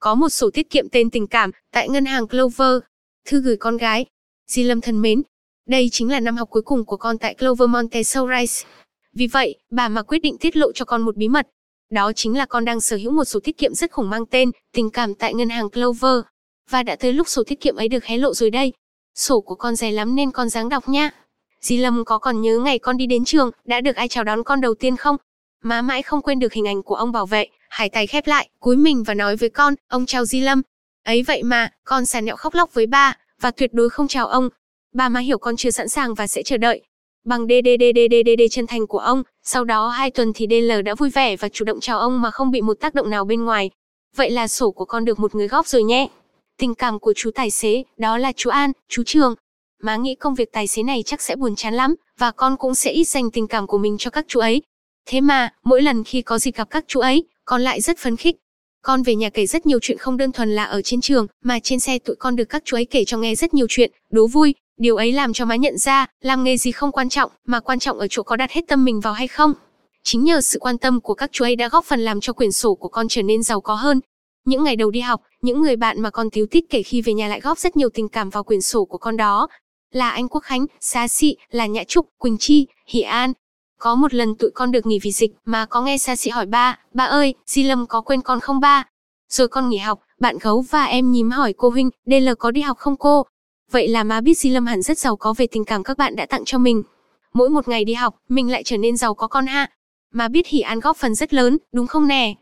có một sổ tiết kiệm tên tình cảm tại ngân hàng Clover. Thư gửi con gái. Di Lâm thân mến, đây chính là năm học cuối cùng của con tại Clover Montessori. Vì vậy, bà mà quyết định tiết lộ cho con một bí mật. Đó chính là con đang sở hữu một sổ tiết kiệm rất khủng mang tên tình cảm tại ngân hàng Clover. Và đã tới lúc sổ tiết kiệm ấy được hé lộ rồi đây. Sổ của con dày lắm nên con dáng đọc nha. Di Lâm có còn nhớ ngày con đi đến trường, đã được ai chào đón con đầu tiên không? Má mãi không quên được hình ảnh của ông bảo vệ, hai tay khép lại, cúi mình và nói với con, ông chào Di Lâm. Ấy vậy mà, con sàn nẹo khóc lóc với ba, và tuyệt đối không chào ông. Ba má hiểu con chưa sẵn sàng và sẽ chờ đợi. Bằng DDDDDDD chân thành của ông, sau đó hai tuần thì DL đã vui vẻ và chủ động chào ông mà không bị một tác động nào bên ngoài. Vậy là sổ của con được một người góp rồi nhé. Tình cảm của chú tài xế, đó là chú An, chú Trường. Má nghĩ công việc tài xế này chắc sẽ buồn chán lắm, và con cũng sẽ ít dành tình cảm của mình cho các chú ấy. Thế mà, mỗi lần khi có dịp gặp các chú ấy, con lại rất phấn khích. Con về nhà kể rất nhiều chuyện không đơn thuần là ở trên trường, mà trên xe tụi con được các chú ấy kể cho nghe rất nhiều chuyện, đố vui. Điều ấy làm cho má nhận ra, làm nghề gì không quan trọng, mà quan trọng ở chỗ có đặt hết tâm mình vào hay không. Chính nhờ sự quan tâm của các chú ấy đã góp phần làm cho quyển sổ của con trở nên giàu có hơn. Những ngày đầu đi học, những người bạn mà con tíu tít kể khi về nhà lại góp rất nhiều tình cảm vào quyển sổ của con đó. Là anh Quốc Khánh, Xá Xị, là Nhã Trúc, Quỳnh Chi, Hỷ An, có một lần tụi con được nghỉ vì dịch mà có nghe xa xị hỏi ba, ba ơi, Di Lâm có quên con không ba? Rồi con nghỉ học, bạn gấu và em nhím hỏi cô huynh, DL có đi học không cô? Vậy là má biết Di Lâm hẳn rất giàu có về tình cảm các bạn đã tặng cho mình. Mỗi một ngày đi học, mình lại trở nên giàu có con ha. Má biết Hỷ An góp phần rất lớn, đúng không nè?